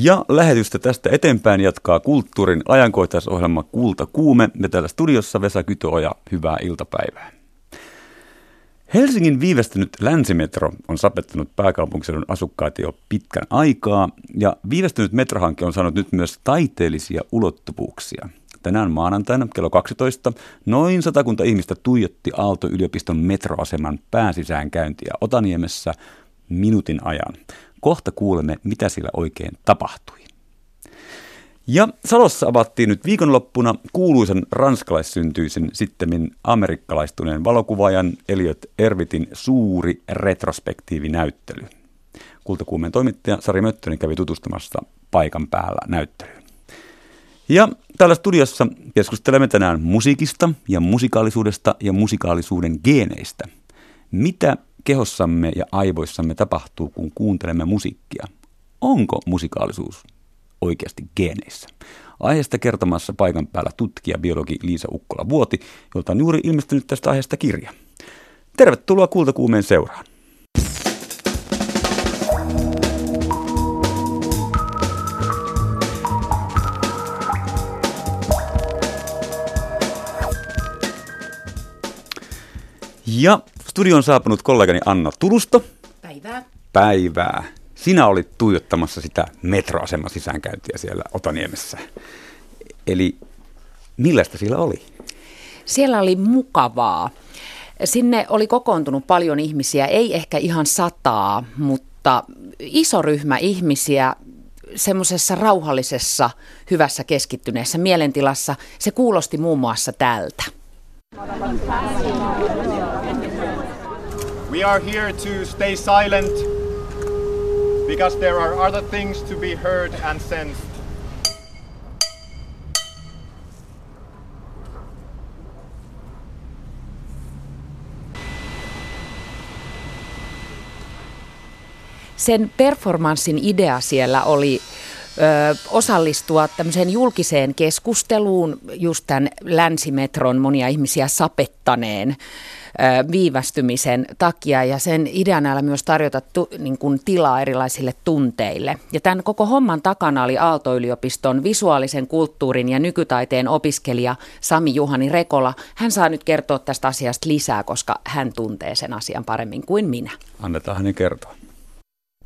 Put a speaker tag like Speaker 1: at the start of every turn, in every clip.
Speaker 1: Ja lähetystä tästä eteenpäin jatkaa kulttuurin ajankohtaisohjelma Kulta Kuume. Ja täällä studiossa Vesa Kytöoja, hyvää iltapäivää. Helsingin viivästynyt länsimetro on sapettanut pääkaupunkiseudun asukkaita jo pitkän aikaa, ja viivästynyt metrohanke on saanut nyt myös taiteellisia ulottuvuuksia. Tänään maanantaina kello 12 noin satakunta ihmistä tuijotti Aalto-yliopiston metroaseman pääsisäänkäyntiä Otaniemessä minuutin ajan. Kohta kuulemme, mitä siellä oikein tapahtui. Ja Salossa avattiin nyt viikonloppuna kuuluisen ranskalaissyntyisen sittemmin amerikkalaistuneen valokuvaajan Eliot Ervitin suuri retrospektiivinäyttely. Kultakuumeen toimittaja Sari Möttönen kävi tutustumassa paikan päällä näyttelyyn. Ja täällä studiossa keskustelemme tänään musiikista ja musikaalisuudesta ja musikaalisuuden geeneistä. Mitä kehossamme ja aivoissamme tapahtuu, kun kuuntelemme musiikkia? Onko musikaalisuus oikeasti geeneissä? Aiheesta kertomassa paikan päällä tutkija biologi Liisa Ukkola-Vuoti, jolta on juuri ilmestynyt tästä aiheesta kirja. Tervetuloa Kultakuumeen seuraan. Ja studion on saapunut kollegani Anna Tulusto.
Speaker 2: Päivää.
Speaker 1: Päivää. Sinä olit tuijottamassa sitä metroaseman sisäänkäyntiä siellä Otaniemessä. Eli millaista siellä oli?
Speaker 2: Siellä oli mukavaa. Sinne oli kokoontunut paljon ihmisiä, ei ehkä ihan sataa, mutta iso ryhmä ihmisiä semmoisessa rauhallisessa, hyvässä keskittyneessä mielentilassa. Se kuulosti muun muassa tältä.
Speaker 3: We are here to stay silent because there are other things to be heard and sensed.
Speaker 2: Sen performanssin idea siellä oli ö, osallistua tämmöiseen julkiseen keskusteluun just tämän länsimetron monia ihmisiä sapettaneen viivästymisen takia ja sen ideana myös tarjota tu, niin kuin tilaa erilaisille tunteille. Ja tämän koko homman takana oli Aalto-yliopiston visuaalisen kulttuurin ja nykytaiteen opiskelija Sami Juhani Rekola. Hän saa nyt kertoa tästä asiasta lisää, koska hän tuntee sen asian paremmin kuin minä.
Speaker 1: Annetaan hänen kertoa.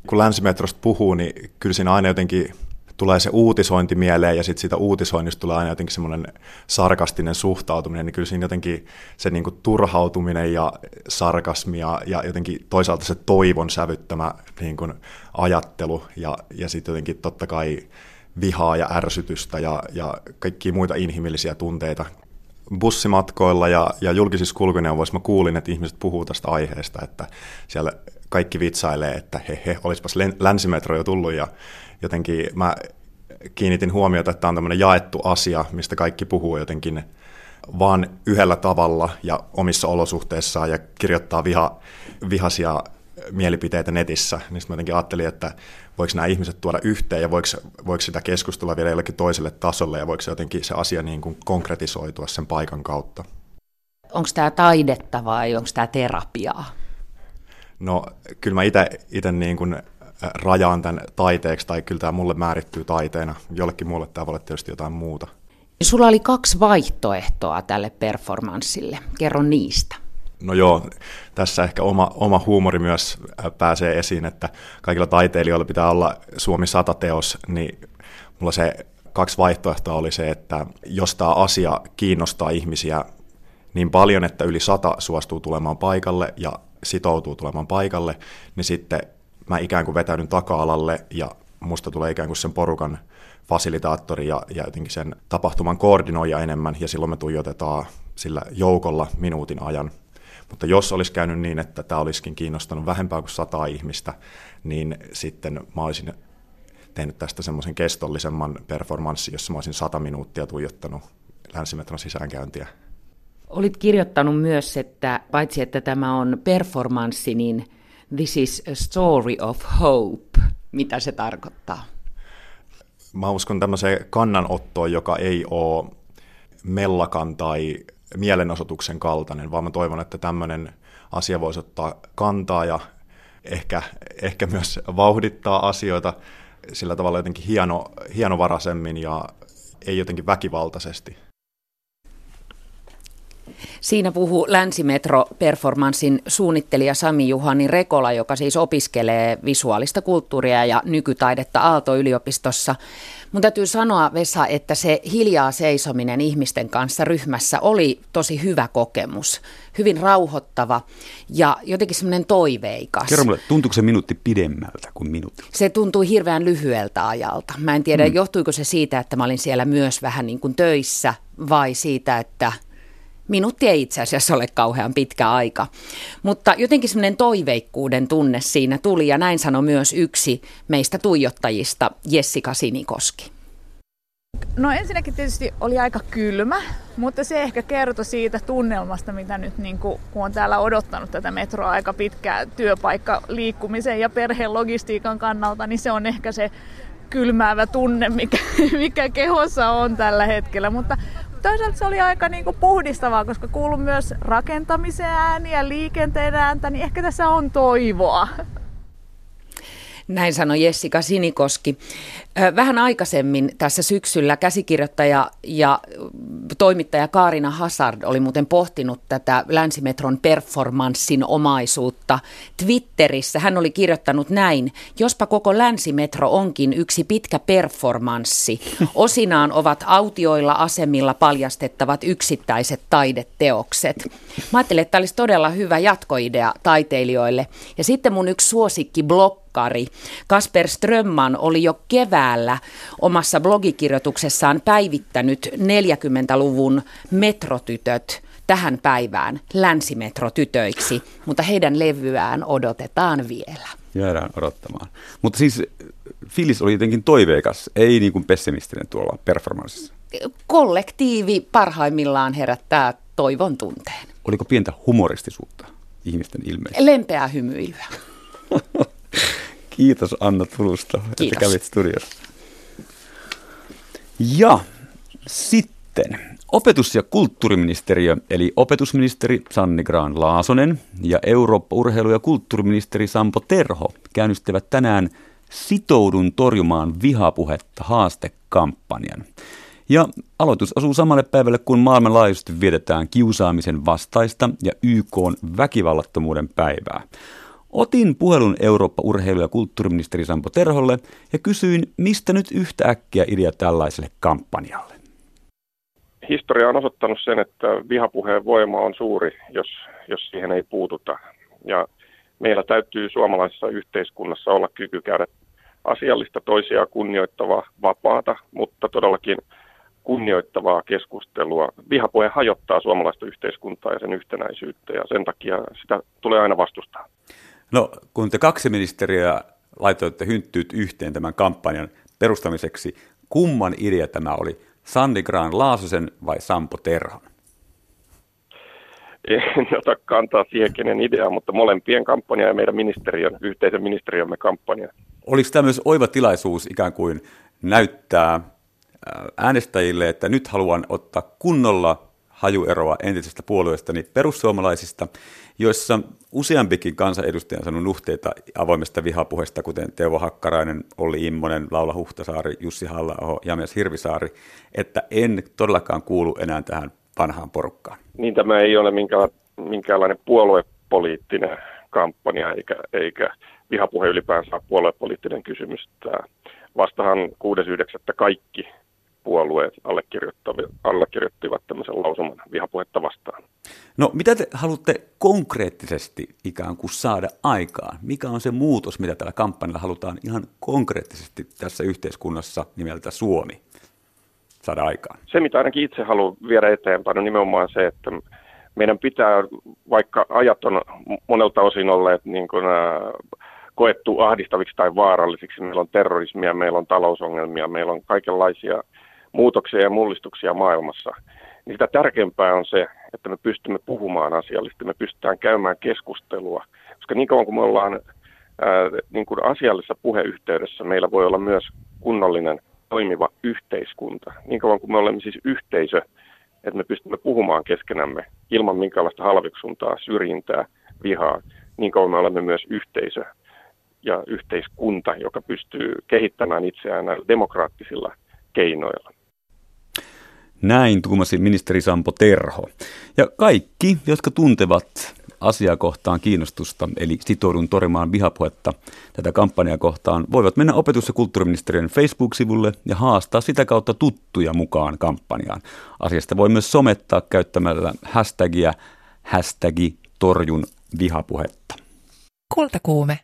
Speaker 4: Kun länsimetrosta puhuu, niin kyllä siinä aina jotenkin tulee se uutisointi mieleen ja sitten siitä uutisoinnista tulee aina jotenkin semmoinen sarkastinen suhtautuminen, niin kyllä siinä jotenkin se niin kuin turhautuminen ja sarkasmi ja, ja jotenkin toisaalta se toivon sävyttämä niin kuin ajattelu ja, ja sitten jotenkin totta kai vihaa ja ärsytystä ja, ja kaikkia muita inhimillisiä tunteita. Bussimatkoilla ja, ja julkisissa kulkuneuvoissa mä kuulin, että ihmiset puhuu tästä aiheesta, että siellä kaikki vitsailee, että he, he, olisipas länsimetro jo tullut ja jotenkin mä kiinnitin huomiota, että tämä on tämmöinen jaettu asia, mistä kaikki puhuu jotenkin vaan yhdellä tavalla ja omissa olosuhteissaan ja kirjoittaa viha, vihaisia mielipiteitä netissä, niin sitten mä jotenkin ajattelin, että voiko nämä ihmiset tuoda yhteen ja voiko, voiko sitä keskustella vielä jollekin toiselle tasolle ja voiko se jotenkin se asia niin kuin konkretisoitua sen paikan kautta.
Speaker 2: Onko tämä taidetta vai onko tämä terapiaa?
Speaker 4: No kyllä mä itse niin kuin rajaan tämän taiteeksi, tai kyllä tämä mulle määrittyy taiteena. Jollekin muulle tämä voi olla tietysti jotain muuta.
Speaker 2: Sulla oli kaksi vaihtoehtoa tälle performanssille. Kerro niistä.
Speaker 4: No joo, tässä ehkä oma, oma huumori myös pääsee esiin, että kaikilla taiteilijoilla pitää olla Suomi 100 teos, niin mulla se kaksi vaihtoehtoa oli se, että jos tämä asia kiinnostaa ihmisiä niin paljon, että yli sata suostuu tulemaan paikalle ja sitoutuu tulemaan paikalle, niin sitten mä ikään kuin vetäydyn taka-alalle ja musta tulee ikään kuin sen porukan fasilitaattori ja, ja jotenkin sen tapahtuman koordinoija enemmän, ja silloin me tuijotetaan sillä joukolla minuutin ajan. Mutta jos olisi käynyt niin, että tämä olisikin kiinnostanut vähempää kuin sata ihmistä, niin sitten mä olisin tehnyt tästä semmoisen kestollisemman performanssin, jossa mä olisin sata minuuttia tuijottanut länsimetron sisäänkäyntiä.
Speaker 2: Olit kirjoittanut myös, että paitsi että tämä on performanssi, niin This is a story of hope. Mitä se tarkoittaa?
Speaker 4: Mä uskon tämmöiseen kannanottoon, joka ei ole mellakan tai mielenosoituksen kaltainen, vaan mä toivon, että tämmöinen asia voisi ottaa kantaa ja ehkä, ehkä myös vauhdittaa asioita sillä tavalla jotenkin hieno, hienovaraisemmin ja ei jotenkin väkivaltaisesti.
Speaker 2: Siinä puhuu Länsimetro-performanssin suunnittelija Sami Juhani Rekola, joka siis opiskelee visuaalista kulttuuria ja nykytaidetta Aalto-yliopistossa. Mun täytyy sanoa, Vesa, että se hiljaa seisominen ihmisten kanssa ryhmässä oli tosi hyvä kokemus. Hyvin rauhoittava ja jotenkin semmoinen toiveikas.
Speaker 1: Kerro mulle, tuntuuko se minuutti pidemmältä kuin minuutti?
Speaker 2: Se tuntui hirveän lyhyeltä ajalta. Mä en tiedä, hmm. johtuiko se siitä, että mä olin siellä myös vähän niin kuin töissä vai siitä, että Minuutti ei itse asiassa ole kauhean pitkä aika, mutta jotenkin semmoinen toiveikkuuden tunne siinä tuli ja näin sanoi myös yksi meistä tuijottajista, Jessica Sinikoski.
Speaker 5: No ensinnäkin tietysti oli aika kylmä, mutta se ehkä kertoi siitä tunnelmasta, mitä nyt niin kuin, kun on täällä odottanut tätä metroa aika pitkää työpaikka liikkumisen ja perheen logistiikan kannalta, niin se on ehkä se kylmäävä tunne, mikä, mikä kehossa on tällä hetkellä. Mutta toisaalta se oli aika niinku puhdistavaa, koska kuuluu myös rakentamisen ääniä, liikenteen ääntä, niin ehkä tässä on toivoa.
Speaker 2: Näin sanoi Jessica Sinikoski. Vähän aikaisemmin tässä syksyllä käsikirjoittaja ja toimittaja Kaarina Hazard oli muuten pohtinut tätä Länsimetron performanssin omaisuutta Twitterissä. Hän oli kirjoittanut näin, jospa koko Länsimetro onkin yksi pitkä performanssi. Osinaan ovat autioilla asemilla paljastettavat yksittäiset taideteokset. Mä ajattelin, että tämä olisi todella hyvä jatkoidea taiteilijoille. Ja sitten mun yksi suosikki blokkari, Kasper Strömman, oli jo keväällä omassa blogikirjoituksessaan päivittänyt 40-luvun metrotytöt tähän päivään länsimetrotytöiksi, mutta heidän levyään odotetaan vielä.
Speaker 1: Jäädään odottamaan. Mutta siis Filis oli jotenkin toiveikas, ei niin kuin pessimistinen tuolla performanssissa.
Speaker 2: Kollektiivi parhaimmillaan herättää toivon tunteen.
Speaker 1: Oliko pientä humoristisuutta ihmisten ilmeissä?
Speaker 2: Lempeää hymyilyä.
Speaker 1: Kiitos Anna Tulusta,
Speaker 2: Kiitos.
Speaker 1: että kävit studiossa. Ja sitten opetus- ja kulttuuriministeriö, eli opetusministeri Sanni Graan Laasonen ja Eurooppa-urheilu- ja kulttuuriministeri Sampo Terho käynnistävät tänään Sitoudun torjumaan vihapuhetta haastekampanjan. Ja aloitus asuu samalle päivälle, kun maailmanlaajuisesti vietetään kiusaamisen vastaista ja YK väkivallattomuuden päivää. Otin puhelun Eurooppa-urheilu- ja kulttuuriministeri Sampo Terholle ja kysyin, mistä nyt yhtäkkiä idea tällaiselle kampanjalle.
Speaker 6: Historia on osoittanut sen, että vihapuheen voima on suuri, jos, jos siihen ei puututa. Ja meillä täytyy suomalaisessa yhteiskunnassa olla kyky käydä asiallista toisia kunnioittavaa, vapaata, mutta todellakin kunnioittavaa keskustelua. Vihapuhe hajottaa suomalaista yhteiskuntaa ja sen yhtenäisyyttä ja sen takia sitä tulee aina vastustaa.
Speaker 1: No, kun te kaksi ministeriä laitoitte hynttyyt yhteen tämän kampanjan perustamiseksi, kumman idea tämä oli? Sanni Graan Laasosen vai Sampo Terhon?
Speaker 6: En ota kantaa siihen, kenen idea, mutta molempien kampanja ja meidän ministeriön, yhteisen ministeriömme kampanja.
Speaker 1: Oliko tämä myös oiva tilaisuus ikään kuin näyttää äänestäjille, että nyt haluan ottaa kunnolla hajueroa entisestä puolueestani perussuomalaisista, joissa useampikin kansanedustaja on sanonut nuhteita avoimesta vihapuheesta, kuten Teuvo Hakkarainen, Olli Immonen, Laula Huhtasaari, Jussi halla James Hirvisaari, että en todellakaan kuulu enää tähän vanhaan porukkaan.
Speaker 6: Niin tämä ei ole minkäänlainen puoluepoliittinen kampanja, eikä, eikä vihapuhe ylipäänsä puoluepoliittinen kysymys. Tämä vastahan 6.9. kaikki puolueet allekirjoittivat tämmöisen lausuman vihapuhetta vastaan.
Speaker 1: No mitä te haluatte konkreettisesti ikään kuin saada aikaan? Mikä on se muutos, mitä tällä kampanjalla halutaan ihan konkreettisesti tässä yhteiskunnassa nimeltä Suomi saada aikaan?
Speaker 6: Se, mitä ainakin itse haluan viedä eteenpäin, on nimenomaan se, että meidän pitää, vaikka ajat on monelta osin olleet niin kuin, koettu ahdistaviksi tai vaarallisiksi, meillä on terrorismia, meillä on talousongelmia, meillä on kaikenlaisia muutoksia ja mullistuksia maailmassa, niin sitä tärkeämpää on se, että me pystymme puhumaan asiallisesti, me pystytään käymään keskustelua, koska niin kauan kuin me ollaan ää, niin kuin asiallisessa puheyhteydessä, meillä voi olla myös kunnollinen toimiva yhteiskunta. Niin kauan kuin me olemme siis yhteisö, että me pystymme puhumaan keskenämme ilman minkäänlaista halveksuntaa, syrjintää, vihaa, niin kauan me olemme myös yhteisö. ja yhteiskunta, joka pystyy kehittämään itseään näillä demokraattisilla keinoilla.
Speaker 1: Näin tuumasi ministeri Sampo Terho. Ja kaikki, jotka tuntevat asiakohtaan kiinnostusta, eli sitoudun torimaan vihapuhetta tätä kampanjaa kohtaan, voivat mennä opetus- ja kulttuuriministeriön Facebook-sivulle ja haastaa sitä kautta tuttuja mukaan kampanjaan. Asiasta voi myös somettaa käyttämällä hashtagia hashtagi torjun vihapuhetta.
Speaker 7: Kultakuume.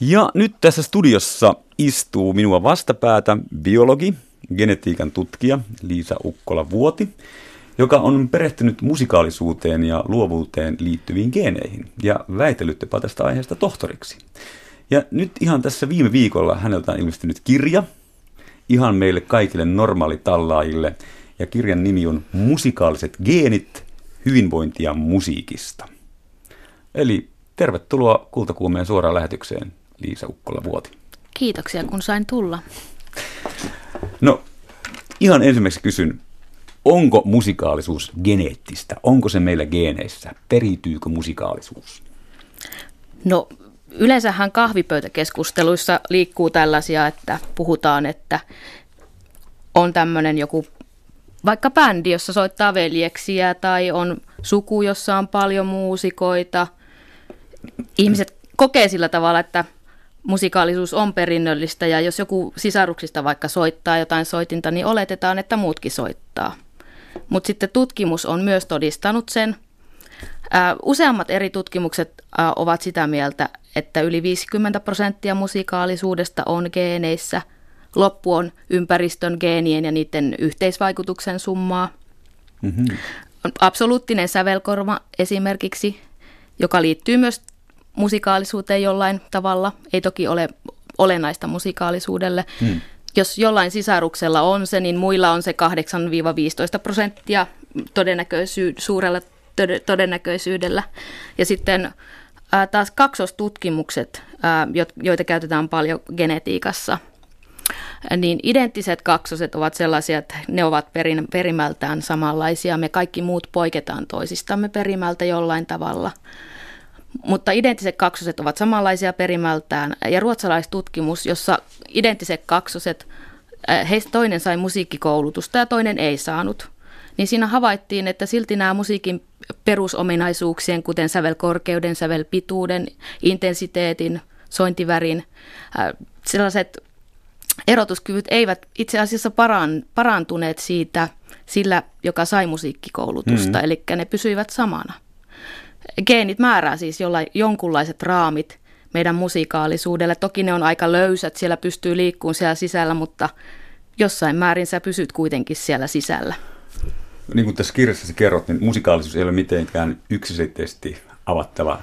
Speaker 1: Ja nyt tässä studiossa istuu minua vastapäätä biologi, genetiikan tutkija Liisa Ukkola-Vuoti, joka on perehtynyt musikaalisuuteen ja luovuuteen liittyviin geeneihin ja väitellyt jopa tästä aiheesta tohtoriksi. Ja nyt ihan tässä viime viikolla häneltä on ilmestynyt kirja, ihan meille kaikille normaalitallaajille, ja kirjan nimi on Musikaaliset geenit, hyvinvointia musiikista. Eli tervetuloa Kultakuumeen suoraan lähetykseen, Liisa Ukkola-Vuoti.
Speaker 8: Kiitoksia, kun sain tulla.
Speaker 1: No, ihan ensimmäiseksi kysyn, onko musikaalisuus geneettistä? Onko se meillä geeneissä? Periytyykö musikaalisuus?
Speaker 8: No yleensähän kahvipöytäkeskusteluissa liikkuu tällaisia, että puhutaan, että on tämmöinen joku vaikka bändi, jossa soittaa veljeksiä tai on suku, jossa on paljon muusikoita. Ihmiset kokee sillä tavalla, että musikaalisuus on perinnöllistä ja jos joku sisaruksista vaikka soittaa jotain soitinta, niin oletetaan, että muutkin soittaa. Mutta sitten tutkimus on myös todistanut sen. Ää, useammat eri tutkimukset ää, ovat sitä mieltä, että yli 50 prosenttia musikaalisuudesta on geeneissä. Loppu on ympäristön geenien ja niiden yhteisvaikutuksen summaa. Mm-hmm. Absoluuttinen sävelkorva esimerkiksi, joka liittyy myös musikaalisuuteen jollain tavalla, ei toki ole olennaista musikaalisuudelle. Hmm. Jos jollain sisaruksella on se, niin muilla on se 8-15 prosenttia todennäköisy- suurella tod- todennäköisyydellä. Ja sitten ää, taas kaksostutkimukset, ää, joita käytetään paljon genetiikassa, niin identtiset kaksoset ovat sellaisia, että ne ovat perin, perimältään samanlaisia. Me kaikki muut poiketaan toisistamme perimältä jollain tavalla – mutta identtiset kaksoset ovat samanlaisia perimältään. Ja ruotsalaistutkimus, jossa identtiset kaksoset, äh, heistä toinen sai musiikkikoulutusta ja toinen ei saanut, niin siinä havaittiin, että silti nämä musiikin perusominaisuuksien, kuten sävelkorkeuden, sävelpituuden, intensiteetin, sointivärin, äh, sellaiset erotuskyvyt eivät itse asiassa parantuneet siitä sillä, joka sai musiikkikoulutusta, mm. eli ne pysyivät samana. Geenit määrää siis jollain, jonkunlaiset raamit meidän musikaalisuudelle. Toki ne on aika löysät, siellä pystyy liikkumaan siellä sisällä, mutta jossain määrin sä pysyt kuitenkin siellä sisällä.
Speaker 1: Niin kuin tässä kirjassasi kerrot, niin musikaalisuus ei ole mitenkään yksiselitteisesti avattava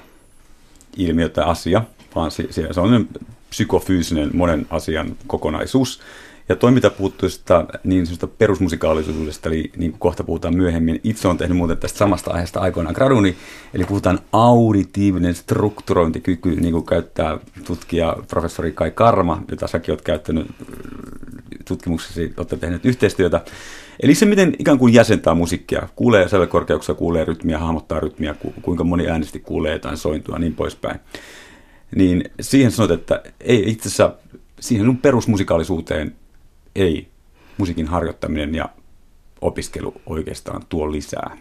Speaker 1: ilmiö tai asia, vaan se, se on psykofyysinen monen asian kokonaisuus. Ja toi, mitä puuttuu sitä, niin perusmusikaalisuudesta, eli niin kuin kohta puhutaan myöhemmin, itse on tehnyt muuten tästä samasta aiheesta aikoinaan graduni, eli puhutaan auditiivinen strukturointikyky, niin kuin käyttää tutkija professori Kai Karma, jota säkin olet käyttänyt tutkimuksesi, olette tehneet yhteistyötä. Eli se, miten ikään kuin jäsentää musiikkia, kuulee sävelkorkeuksia, kuulee rytmiä, hahmottaa rytmiä, kuinka moni äänesti kuulee jotain sointua niin poispäin. Niin siihen sanot, että ei itse asiassa siihen perusmusikaalisuuteen ei musiikin harjoittaminen ja opiskelu oikeastaan tuo lisää.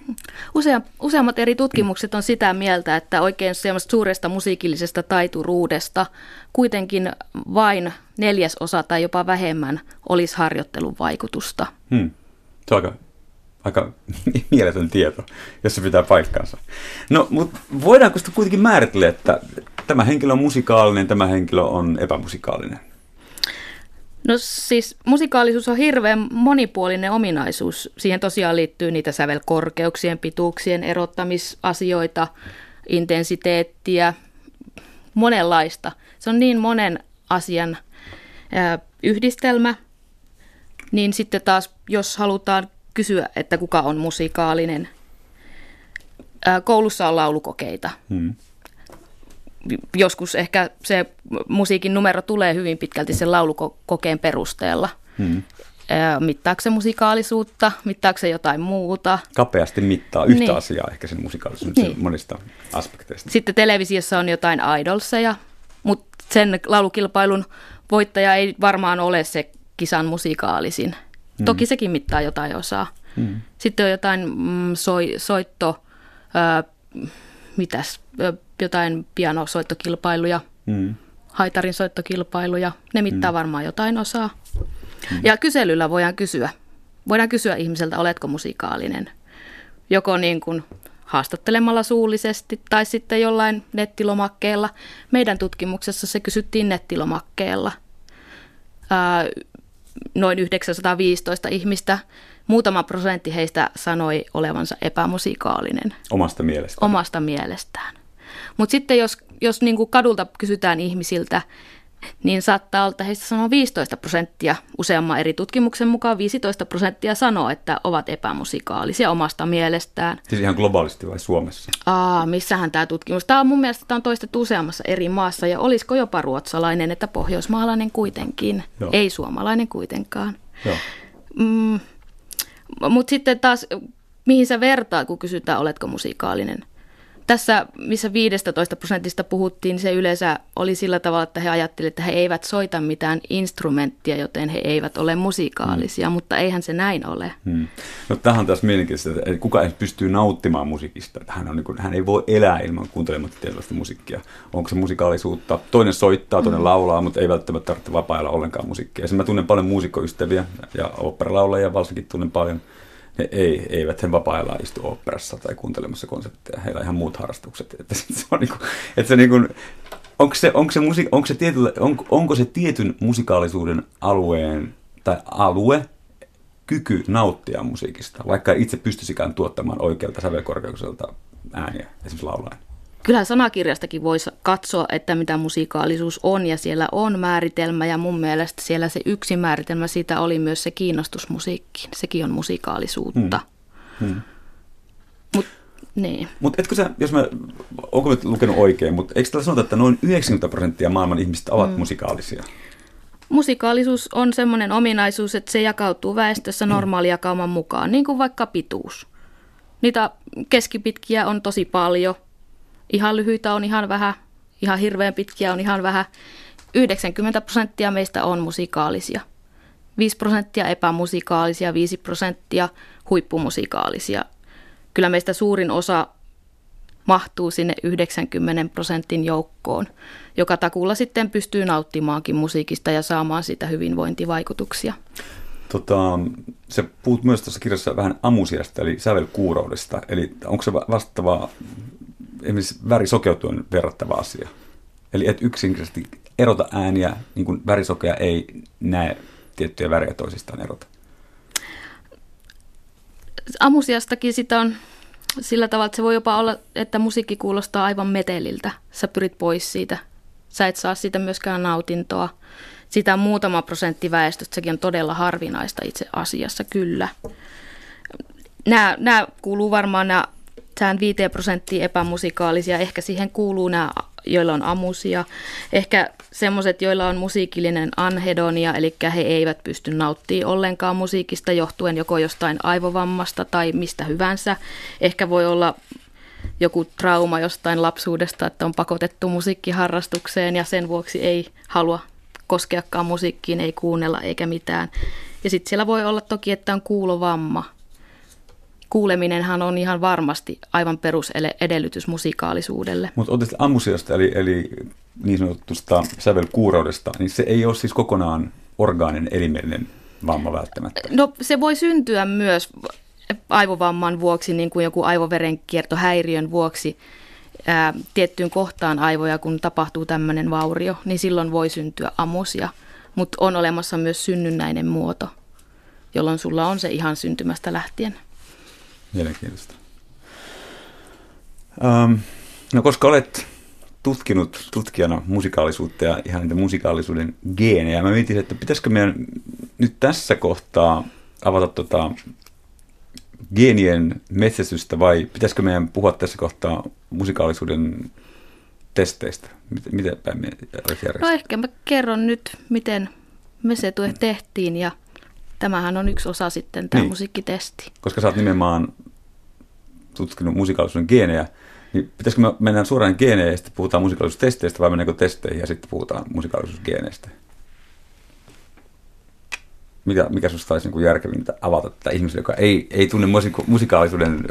Speaker 8: Usea, useammat eri tutkimukset on sitä mieltä, että oikein suuresta musiikillisesta taituruudesta kuitenkin vain neljäsosa tai jopa vähemmän olisi harjoittelun vaikutusta. Hmm.
Speaker 1: Se on aika, aika mieletön tieto, jos se pitää paikkaansa. No, mutta voidaanko sitä kuitenkin määritellä, että tämä henkilö on musikaalinen, tämä henkilö on epämusikaalinen?
Speaker 8: No siis musikaalisuus on hirveän monipuolinen ominaisuus. Siihen tosiaan liittyy niitä sävelkorkeuksien, pituuksien erottamisasioita, intensiteettiä, monenlaista. Se on niin monen asian yhdistelmä, niin sitten taas, jos halutaan kysyä, että kuka on musikaalinen, koulussa on laulukokeita. Hmm joskus ehkä se musiikin numero tulee hyvin pitkälti sen laulukokeen perusteella. Hmm. mittaako se musikaalisuutta, mittaako se jotain muuta.
Speaker 1: Kapeasti mittaa yhtä
Speaker 8: Niin.
Speaker 1: asiaa ehkä sen musikaalisuuden
Speaker 8: Niin.
Speaker 1: monista aspekteista.
Speaker 8: Sitten televisiossa on jotain idolseja, mutta sen laulukilpailun voittaja ei varmaan ole se kisan musikaalisin. Mm. Toki sekin mittaa jotain osaa. Mm. Sitten on jotain mm, soi, soitto, ö, mitäs, jotain pianosoittokilpailuja,
Speaker 1: Mm.
Speaker 8: haitarin soittokilpailuja. Ne mittaa mm. varmaan jotain osaa. Mm. Ja kyselyllä voidaan kysyä. Voidaan kysyä ihmiseltä, oletko musikaalinen. Joko niin kuin haastattelemalla suullisesti tai sitten jollain nettilomakkeella. Meidän tutkimuksessa se kysyttiin nettilomakkeella. Ää, noin 915 ihmistä. Muutama prosentti heistä sanoi olevansa epämusikaalinen
Speaker 1: Omasta mielestä.
Speaker 8: omasta mielestään. Mutta sitten jos, jos niin kuin kadulta kysytään ihmisiltä, niin saattaa olla, että heistä sanoo 15 prosenttia. Useamman eri tutkimuksen mukaan 15 prosenttia sanoo, että ovat epämusikaalisia omasta mielestään.
Speaker 1: Siis ihan globaalisti vai Suomessa?
Speaker 8: Aa, missähän tämä tutkimus? Tämä on mun mielestä tämä on toistettu useammassa eri maassa ja olisiko jopa ruotsalainen, että pohjoismaalainen kuitenkin,
Speaker 1: Joo.
Speaker 8: ei suomalainen kuitenkaan.
Speaker 1: Joo.
Speaker 8: Mm, Mutta sitten taas, mihin sä vertaa, kun kysytään, oletko musikaalinen? Tässä, missä 15 prosentista puhuttiin, se yleensä oli sillä tavalla, että he ajattelivat, että he eivät soita mitään instrumenttia, joten he eivät ole musikaalisia, mm. mutta eihän se näin ole.
Speaker 1: Hmm. No tähän on taas mielenkiintoista, että kuka edes pystyy nauttimaan musiikista. Hän, on niin kuin, hän ei voi elää ilman kuuntelematta tietynlaista musiikkia. Onko se musikaalisuutta? Toinen soittaa, toinen mm. laulaa, mutta ei välttämättä tarvitse vapaa ollenkaan musiikkia. Sen mä tunnen paljon muusikkoystäviä ja oopperalaulajia varsinkin tunnen paljon. He ei, eivät he vapaa istu oopperassa tai kuuntelemassa konsertteja. Heillä on ihan muut harrastukset. Että se on niin kuin, että se niin kuin, onko se, onko se, musi, onko se, tietyllä, onko, onko se tietyn musikaalisuuden alueen tai alue kyky nauttia musiikista, vaikka itse pystyisikään tuottamaan oikealta sävelkorkeukselta ääniä, esimerkiksi laulaen.
Speaker 8: Kyllä sanakirjastakin voisi katsoa, että mitä musikaalisuus on ja siellä on määritelmä ja mun mielestä siellä se yksi määritelmä siitä oli myös se kiinnostus musiikkiin. Sekin on musikaalisuutta.
Speaker 1: Hmm. Hmm.
Speaker 8: Mut, niin.
Speaker 1: Mutta etkö sä, jos mä, onko nyt lukenut oikein, mutta eikö tällä sanota, että noin 90 prosenttia maailman ihmistä ovat mm. musikaalisia?
Speaker 8: Musikaalisuus on semmoinen ominaisuus, että se jakautuu väestössä normaalijakauman mukaan, niin kuin vaikka pituus. Niitä keskipitkiä on tosi paljon, ihan lyhyitä on ihan vähän, ihan hirveän pitkiä on ihan vähän. 90 prosenttia meistä on musikaalisia. 5 prosenttia epämusikaalisia, 5 prosenttia huippumusikaalisia. Kyllä meistä suurin osa mahtuu sinne 90 prosentin joukkoon, joka takulla sitten pystyy nauttimaankin musiikista ja saamaan sitä hyvinvointivaikutuksia.
Speaker 1: Tota, se puhut myös tuossa kirjassa vähän amusiasta, eli sävelkuuroudesta. Eli onko se va- vastaava, esimerkiksi värisokeutuen verrattava asia? Eli et yksinkertaisesti erota ääniä, niin kuin värisokea ei näe tiettyjä värejä toisistaan erota.
Speaker 8: Amusiastakin sitä on sillä tavalla, että se voi jopa olla, että musiikki kuulostaa aivan meteliltä. Sä pyrit pois siitä. Sä et saa siitä myöskään nautintoa. Sitä on muutama prosentti väestöstä, sekin on todella harvinaista itse asiassa, kyllä. Nämä, nämä kuuluu varmaan nämä tähän 5 prosenttia epämusikaalisia. Ehkä siihen kuuluu nämä, joilla on amusia. Ehkä semmoiset, joilla on musiikillinen anhedonia, eli he eivät pysty nauttimaan ollenkaan musiikista johtuen joko jostain aivovammasta tai mistä hyvänsä. Ehkä voi olla joku trauma jostain lapsuudesta, että on pakotettu musiikkiharrastukseen ja sen vuoksi ei halua koskeakaan musiikkiin, ei kuunnella eikä mitään. Ja sitten siellä voi olla toki, että on kuulovamma. Kuuleminenhan on ihan varmasti aivan perusedellytys musikaalisuudelle.
Speaker 1: Mutta otit amusiasta, eli, eli niin sanotusta sävelkuuroudesta, niin se ei ole siis kokonaan orgaaninen elimellinen vamma välttämättä.
Speaker 8: No se voi syntyä myös aivovamman vuoksi, niin kuin joku aivoverenkiertohäiriön vuoksi ää, tiettyyn kohtaan aivoja, kun tapahtuu tämmöinen vaurio, niin silloin voi syntyä amusia. Mutta on olemassa myös synnynnäinen muoto, jolloin sulla on se ihan syntymästä lähtien.
Speaker 1: Mielenkiintoista. Um, no koska olet tutkinut tutkijana musikaalisuutta ja ihan niitä musikaalisuuden geenejä, mä mietin, että pitäisikö meidän nyt tässä kohtaa avata tota geenien metsästystä vai pitäisikö meidän puhua tässä kohtaa musikaalisuuden testeistä? Miten, miten päin me
Speaker 8: No ehkä mä kerron nyt, miten mesetue tehtiin ja tämähän on yksi osa sitten tämä
Speaker 1: Niin.
Speaker 8: musiikkitesti.
Speaker 1: Koska sä oot nimenomaan tutkinut musikaalisuuden geenejä, niin pitäisikö me mennä suoraan geeneihin ja sitten puhutaan musikaalisuustesteistä vai mennäänkö testeihin ja sitten puhutaan musikaalisuusgeeneistä? Mikä, mikä susta olisi niin järkevintä avata tätä ihmiselle, joka ei, ei tunne musika- musikaalisuuden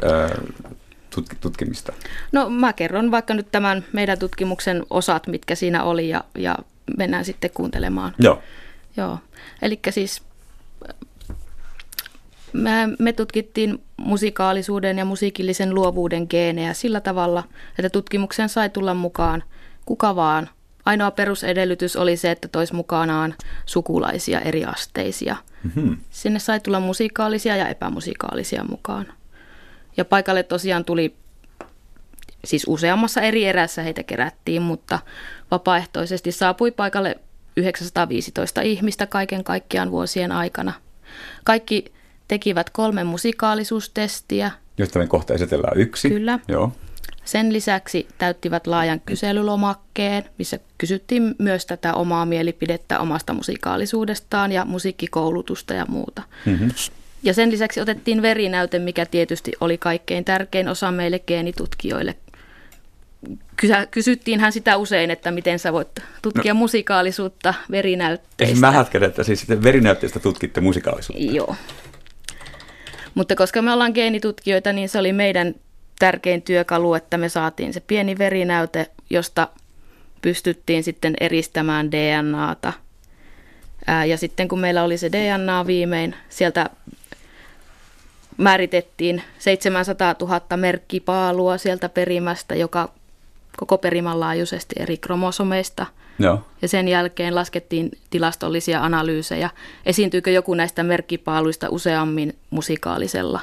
Speaker 1: tutk- tutkimista?
Speaker 8: No mä kerron vaikka nyt tämän meidän tutkimuksen osat, mitkä siinä oli ja, ja mennään sitten kuuntelemaan.
Speaker 1: Joo.
Speaker 8: Joo, eli siis me, me tutkittiin musikaalisuuden ja musiikillisen luovuuden geenejä sillä tavalla, että tutkimukseen sai tulla mukaan kuka vaan. Ainoa perusedellytys oli se, että tois mukanaan sukulaisia eri asteisia.
Speaker 1: Mm-hmm.
Speaker 8: Sinne sai tulla musikaalisia ja epämusikaalisia mukaan. Ja paikalle tosiaan tuli, siis useammassa eri erässä heitä kerättiin, mutta vapaaehtoisesti saapui paikalle 915 ihmistä kaiken kaikkiaan vuosien aikana. Kaikki tekivät kolme musikaalisuustestiä.
Speaker 1: Josta me kohta esitellään yksi.
Speaker 8: Kyllä.
Speaker 1: Joo.
Speaker 8: Sen lisäksi täyttivät laajan kyselylomakkeen, missä kysyttiin myös tätä omaa mielipidettä omasta musikaalisuudestaan ja musiikkikoulutusta ja muuta.
Speaker 1: Mm-hmm.
Speaker 8: Ja sen lisäksi otettiin verinäyte, mikä tietysti oli kaikkein tärkein osa meille geenitutkijoille. Kysyttiinhän sitä usein, että miten sä voit tutkia no. musikaalisuutta verinäytteistä.
Speaker 1: Siis mä hätkädän, että siis verinäytteistä tutkitte musikaalisuutta.
Speaker 8: Joo. Mutta koska me ollaan geenitutkijoita, niin se oli meidän tärkein työkalu, että me saatiin se pieni verinäyte, josta pystyttiin sitten eristämään DNAta. Ja sitten kun meillä oli se DNA viimein, sieltä määritettiin 700 000 merkkipaalua sieltä perimästä, joka koko perimän laajuisesti eri kromosomeista.
Speaker 1: Joo.
Speaker 8: Ja sen jälkeen laskettiin tilastollisia analyysejä. Esiintyykö joku näistä merkkipaaluista useammin musikaalisella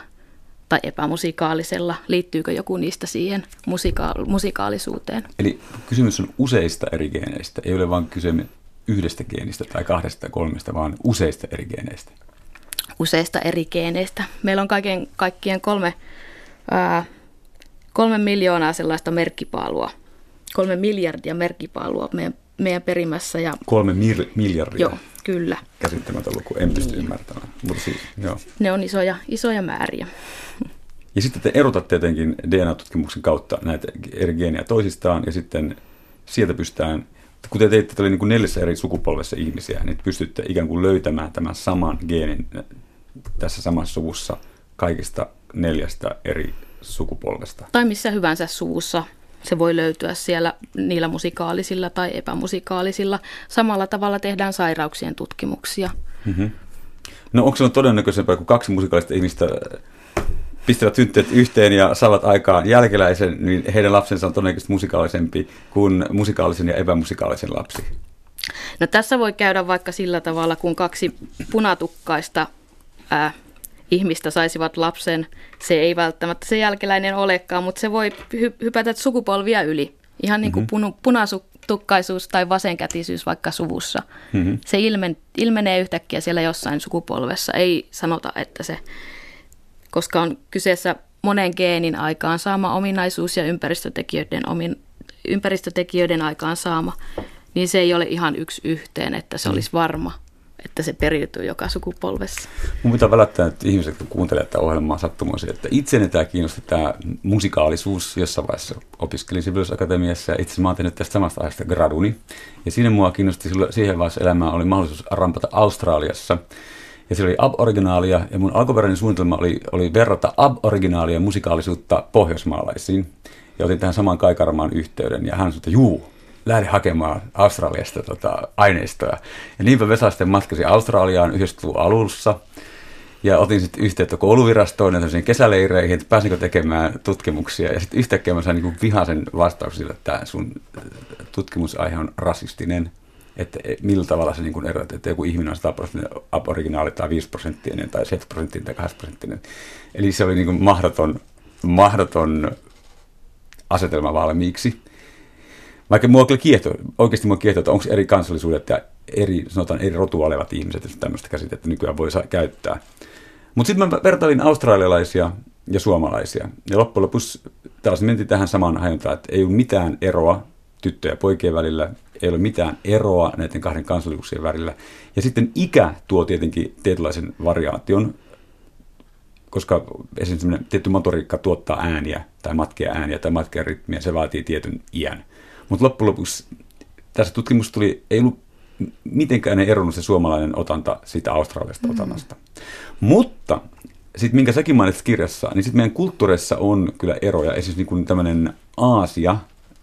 Speaker 8: tai epämusikaalisella? Liittyykö joku niistä siihen musika- musikaalisuuteen?
Speaker 1: Eli kysymys on useista eri geeneistä. Ei ole vain kyse yhdestä geenistä tai kahdesta tai kolmesta, vaan useista eri geeneistä.
Speaker 8: Useista eri geeneistä. Meillä on kaiken kaikkien kolme, ää, kolme miljoonaa sellaista merkkipaalua. Kolme miljardia merkkipaalua meidän, meidän perimässä. Ja,
Speaker 1: Kolme mir- miljardia.
Speaker 8: joo, kyllä.
Speaker 1: Käsittämätön luku, en pysty ymmärtämään. Mutta siis, joo.
Speaker 8: Ne on isoja, isoja määriä.
Speaker 1: Ja sitten te erotatte jotenkin DNA-tutkimuksen kautta näitä eri geenejä toisistaan, ja sitten sieltä pystytään, kun te teitte että oli niin kuin neljässä eri sukupolvessa ihmisiä, niin pystytte ikään kuin löytämään tämän saman geenin tässä samassa suvussa kaikista neljästä eri sukupolvesta.
Speaker 8: Tai missä hyvänsä suvussa se voi löytyä siellä niillä musikaalisilla tai epämusikaalisilla. Samalla tavalla tehdään sairauksien tutkimuksia.
Speaker 1: Mm-hmm. No onko se on todennäköisempää, kun kaksi musikaalista ihmistä pistävät synteet yhteen ja saavat aikaan jälkeläisen, niin heidän lapsensa on todennäköisesti musikaalisempi kuin musikaalisen ja epämusikaalisen lapsi.
Speaker 8: No tässä voi käydä vaikka sillä tavalla, kun kaksi punatukkaista ää, ihmistä saisivat lapsen. Se ei välttämättä se jälkeläinen olekaan, mutta se voi hy- hypätä sukupolvia yli. Ihan niin kuin mm-hmm. punatukkaisuus tai vasenkätisyys vaikka suvussa. Mm-hmm. Se ilmen, ilmenee yhtäkkiä siellä jossain sukupolvessa. Ei sanota, että se, koska on kyseessä monen geenin aikaan saama ominaisuus ja ympäristötekijöiden, omin, ympäristötekijöiden aikaan saama, niin se ei ole ihan yksi yhteen, että se olisi varma että se periytyy joka sukupolvessa.
Speaker 1: Mun pitää välättää, että ihmiset, kun kuuntelevat tätä ohjelmaa sattumoisin, että itseni tämä kiinnosti tämä musikaalisuus jossain vaiheessa opiskelin Sibelius Akatemiassa ja itse mä oon tehnyt tästä samasta aiheesta graduni. Ja siinä mua kiinnosti silloin, siihen vaiheessa elämää oli mahdollisuus rampata Australiassa. Ja siellä oli ab-originaalia ja mun alkuperäinen suunnitelma oli, oli verrata ab-originaalia musikaalisuutta pohjoismaalaisiin. Ja otin tähän samaan Kaikaramaan yhteyden ja hän sanoi, että juu, lähde hakemaan Australiasta tota, aineistoa. Ja niinpä Vesa sitten matkasi Australiaan 90-luvun alussa. Ja otin sitten yhteyttä kouluvirastoon ja kesäleireihin, että pääsinkö tekemään tutkimuksia. Ja sitten yhtäkkiä mä sain niin vihaisen vastauksen, että tämä sun tutkimusaihe on rasistinen. Että millä tavalla se niin erot, että joku ihminen on 100 prosenttinen aboriginaali tai 5 prosenttinen tai 7 prosenttinen tai 8 prosenttinen. Eli se oli niin kuin mahdoton, mahdoton asetelma valmiiksi. Vaikka mua kyllä kiehtoo, oikeasti mua kiehtoo, että onko eri kansallisuudet ja eri, sanotaan eri rotua olevat ihmiset, jos tämmöistä käsitettä nykyään voi saa käyttää. Mutta sitten mä vertailin australialaisia ja suomalaisia. Ja loppujen lopuksi taas mentiin tähän samaan hajontaan, että ei ole mitään eroa tyttöjen ja poikien välillä, ei ole mitään eroa näiden kahden kansallisuuksien välillä. Ja sitten ikä tuo tietenkin tietynlaisen variaation, koska esimerkiksi tietty motoriikka tuottaa ääniä tai matkia ääniä tai matkia rytmiä, se vaatii tietyn iän. Mutta loppujen lopuksi tässä tutkimus tuli, ei ollut mitenkään ei eronnut se suomalainen otanta siitä australialaisesta mm. otannasta. Mutta sitten minkä säkin mainitsit kirjassa, niin sitten meidän kulttuureissa on kyllä eroja. Esimerkiksi niin kuin tämmöinen Aasia,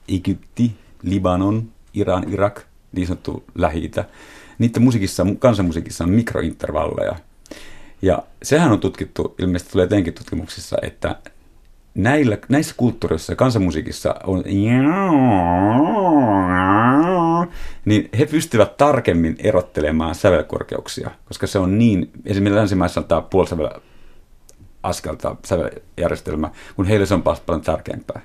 Speaker 1: Egypti, Libanon, Iran, Irak, niin sanottu lähi Niiden musiikissa, kansanmusiikissa on mikrointervalleja. Ja sehän on tutkittu, ilmeisesti tulee teidänkin tutkimuksissa, että näillä, näissä kulttuureissa kansanmusiikissa on niin he pystyvät tarkemmin erottelemaan sävelkorkeuksia, koska se on niin, esimerkiksi länsimaissa on tämä puolisävel askelta säveljärjestelmä, kun heille se on paljon tärkeämpää.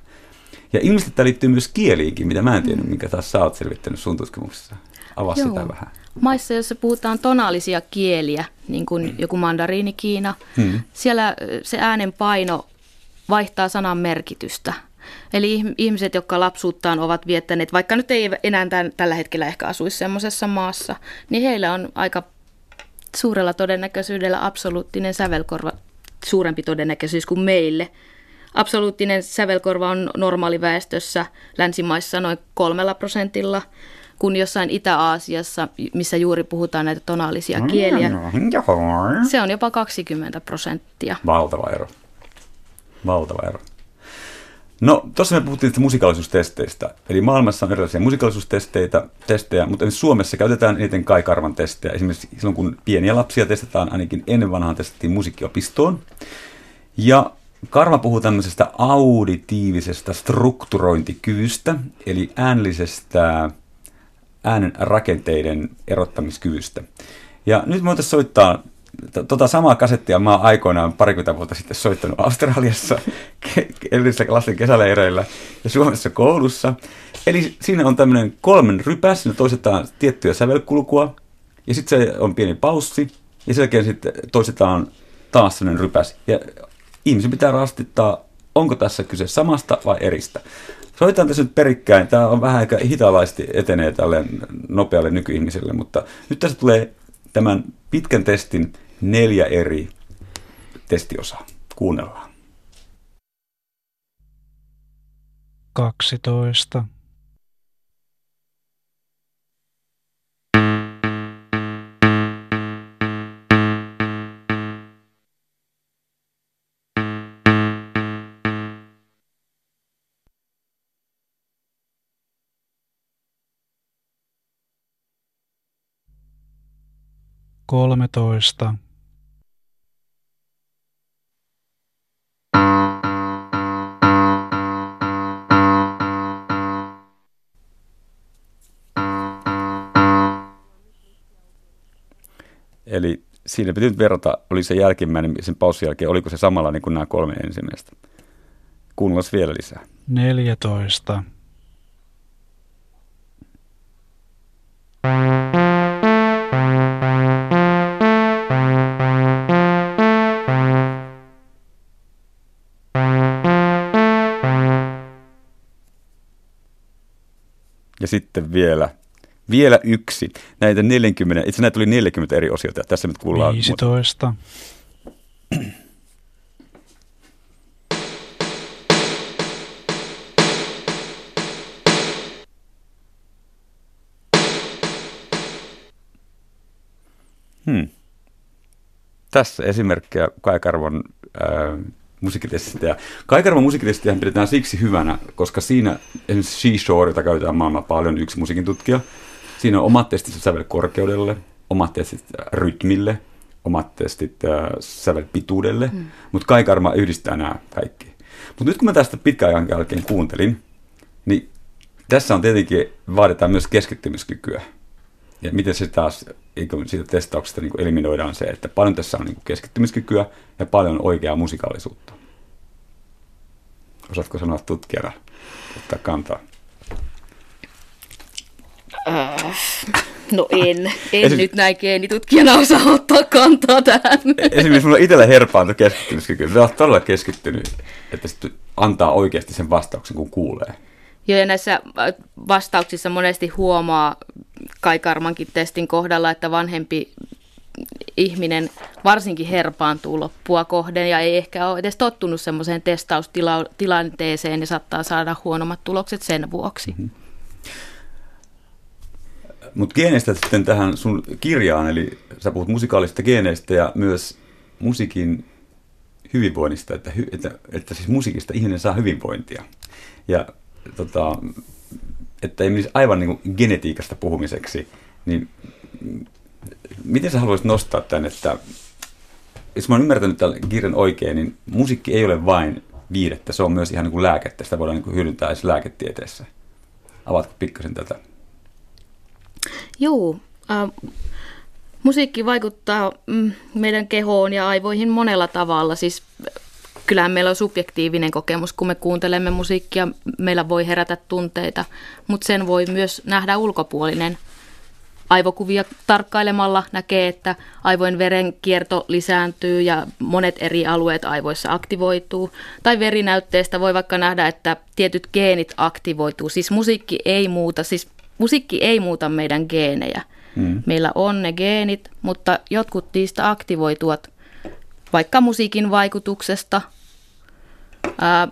Speaker 1: Ja ilmeisesti tämä liittyy myös kieliinkin, mitä mä en tiedä, minkä taas sä oot selvittänyt sun tutkimuksessa. Avaa Joo. sitä vähän.
Speaker 8: Maissa, joissa puhutaan tonaalisia kieliä, niin kuin mm. joku mandariini Kiina, hmm. siellä se äänen paino vaihtaa sanan merkitystä. Eli ihmiset, jotka lapsuuttaan ovat viettäneet, vaikka nyt ei enää tämän, tällä hetkellä ehkä asuisi semmoisessa maassa, niin heillä on aika suurella todennäköisyydellä absoluuttinen sävelkorva, suurempi todennäköisyys kuin meille. Absoluuttinen sävelkorva on normaaliväestössä länsimaissa noin kolmella prosentilla, kun jossain Itä-Aasiassa, missä juuri puhutaan näitä tonaalisia kieliä, se on jopa 20 prosenttia.
Speaker 1: Valtava ero. Valtava ero. No, tuossa me puhuttiin että musikaalisuustesteistä. Eli maailmassa on erilaisia musikaalisuustesteitä, testejä, mutta Suomessa käytetään eniten Kai Karvan testejä. Esimerkiksi silloin, kun pieniä lapsia testataan, ainakin ennen vanhaan testattiin musiikkiopistoon. Ja Karva puhuu tämmöisestä auditiivisesta strukturointikyvystä, eli äänellisestä äänen rakenteiden erottamiskyvystä. Ja nyt me voitaisiin soittaa tota samaa kasettia mä oon aikoinaan parikymmentä vuotta sitten soittanut Australiassa edellisellä lasten kesäleireillä ja Suomessa koulussa. Eli siinä on tämmöinen kolmen rypäs, siinä toistetaan tiettyä sävelkulkua ja sitten se on pieni paussi ja sen jälkeen sitten toistetaan taas sellainen rypäs. Ja ihmisen pitää rastittaa, onko tässä kyse samasta vai eristä. Soitetaan tässä nyt perikkäin. Tämä on vähän aika hitaalaisesti etenee tälle nopealle nykyihmiselle, mutta nyt tässä tulee tämän pitkän testin neljä eri testiosaa. Kuunnellaan.
Speaker 9: 12. kolmetoista
Speaker 1: Eli siinä piti nyt verrata, oli se jälkimmäinen sen paussin jälkeen, oliko se samalla niin kuin nämä kolme ensimmäistä. Kuunnellaan vielä lisää.
Speaker 9: 14.
Speaker 1: sitten vielä vielä yksi. Näitä 40, itse näitä tuli 40 eri osiota. Tässä nyt kuullaan.
Speaker 9: 15.
Speaker 1: Hmm. Tässä esimerkkejä Kaikarvon äh, musiikkitestistä. Ja Kaikarvon musiikkitestiä pidetään siksi hyvänä, koska siinä esimerkiksi Shore, jota käytetään maailman paljon, yksi musiikin tutkija, Siinä on omat testit sävelkorkeudelle, omat testit rytmille, omat testit äh, sävelpituudelle, mm. mutta Kaikarma yhdistää nämä kaikki. Mutta nyt kun mä tästä pitkän ajan jälkeen kuuntelin, niin tässä on tietenkin, vaaditaan myös keskittymiskykyä. Ja miten se taas siitä testauksesta niin eliminoidaan se, että paljon tässä on niin keskittymiskykyä ja paljon oikeaa musikaalisuutta. Osaatko sanoa tutkijana, ottaa kantaa?
Speaker 8: Äh, no en. En Esim... nyt näin geenitutkijana osaa ottaa kantaa tähän.
Speaker 1: Esimerkiksi mulla itsellä herpaantui keskittymiskyky. Se on todella keskittynyt, että antaa oikeasti sen vastauksen, kun kuulee.
Speaker 8: Ja näissä äh, vastauksissa monesti huomaa Kai Karmankin testin kohdalla, että vanhempi ihminen varsinkin herpaantuu loppua kohden ja ei ehkä ole edes tottunut semmoiseen testaustilanteeseen ja saattaa saada huonommat tulokset sen vuoksi. Mm-hmm.
Speaker 1: Mutta geeneistä sitten tähän sun kirjaan, eli sä puhut musikaalisista geeneistä ja myös musiikin hyvinvoinnista, että, että, että siis musiikista ihminen saa hyvinvointia. Ja tota, että ei menisi aivan niin kuin genetiikasta puhumiseksi, niin miten sä haluaisit nostaa tämän, että jos mä oon ymmärtänyt tämän kirjan oikein, niin musiikki ei ole vain viidettä, se on myös ihan niin kuin lääkettä, sitä voidaan niin kuin hyödyntää edes lääketieteessä. Avaatko pikkasen tätä?
Speaker 8: Joo, äh, musiikki vaikuttaa mm, meidän kehoon ja aivoihin monella tavalla. Siis kyllähän meillä on subjektiivinen kokemus, kun me kuuntelemme musiikkia, meillä voi herätä tunteita, mutta sen voi myös nähdä ulkopuolinen. Aivokuvia tarkkailemalla näkee, että aivojen verenkierto lisääntyy ja monet eri alueet aivoissa aktivoituu. Tai verinäytteestä voi vaikka nähdä, että tietyt geenit aktivoituu. Siis musiikki ei muuta, siis musiikki ei muuta meidän geenejä. Mm. Meillä on ne geenit, mutta jotkut niistä aktivoituvat vaikka musiikin vaikutuksesta. Ää,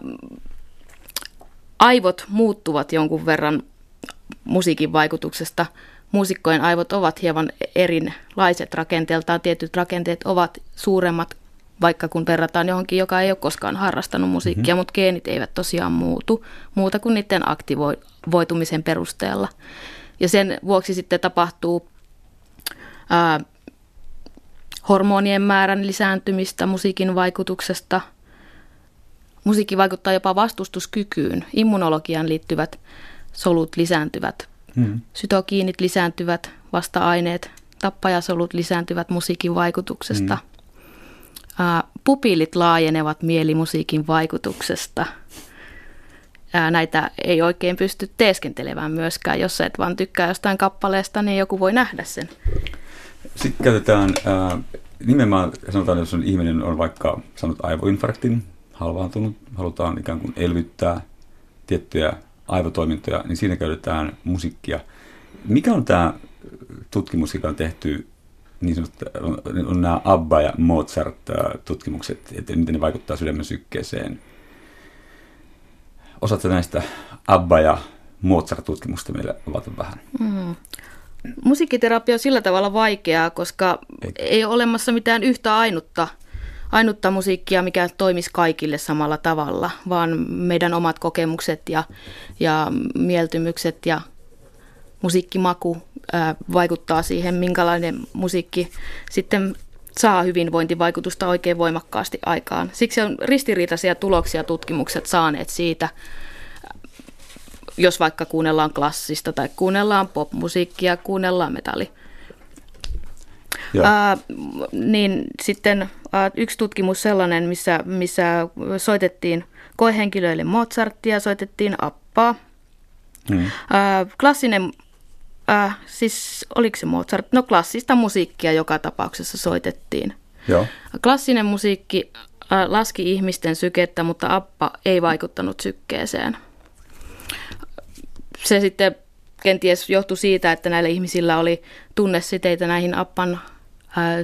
Speaker 8: aivot muuttuvat jonkun verran musiikin vaikutuksesta. Muusikkojen aivot ovat hieman erilaiset rakenteeltaan. Tietyt rakenteet ovat suuremmat, vaikka kun verrataan johonkin, joka ei ole koskaan harrastanut musiikkia, mm-hmm. mutta geenit eivät tosiaan muutu muuta kuin niiden aktivoitumisen perusteella. Ja sen vuoksi sitten tapahtuu ää, hormonien määrän lisääntymistä musiikin vaikutuksesta. Musiikki vaikuttaa jopa vastustuskykyyn. Immunologiaan liittyvät solut lisääntyvät. Hmm. Sytokiinit lisääntyvät, vasta-aineet, tappajasolut lisääntyvät musiikin vaikutuksesta. Hmm. Pupilit laajenevat mielimusiikin vaikutuksesta. Näitä ei oikein pysty teeskentelemään myöskään. Jos et vaan tykkää jostain kappaleesta, niin joku voi nähdä sen.
Speaker 1: Sitten käytetään äh, nimenomaan, sanotaan, jos on ihminen on vaikka saanut aivoinfarktin, halvaantunut, halutaan ikään kuin elvyttää tiettyjä aivotoimintoja, niin siinä käytetään musiikkia. Mikä on tämä tutkimus, joka on tehty, niin sanottu, on, on nämä Abba ja Mozart-tutkimukset, että miten ne vaikuttaa sydämen sykkeeseen. Osaatko näistä Abba ja Mozart-tutkimusta meille avata vähän? Mm.
Speaker 8: Musiikkiterapia on sillä tavalla vaikeaa, koska Eikä. ei ole olemassa mitään yhtä ainutta, ainutta musiikkia, mikä toimisi kaikille samalla tavalla, vaan meidän omat kokemukset ja, ja mieltymykset ja musiikkimaku ää, vaikuttaa siihen, minkälainen musiikki sitten saa hyvinvointivaikutusta oikein voimakkaasti aikaan. Siksi on ristiriitaisia tuloksia tutkimukset saaneet siitä, jos vaikka kuunnellaan klassista tai kuunnellaan popmusiikkia, kuunnellaan metalli. Ää, niin sitten ää, yksi tutkimus sellainen, missä, missä soitettiin koehenkilöille Mozartia, soitettiin Appaa. Hmm. Ää, klassinen, ää, siis oliko se Mozart? No klassista musiikkia joka tapauksessa soitettiin. Joo. Klassinen musiikki ää, laski ihmisten sykettä, mutta Appa ei vaikuttanut sykkeeseen se sitten kenties johtui siitä, että näillä ihmisillä oli tunnesiteitä näihin appan ää,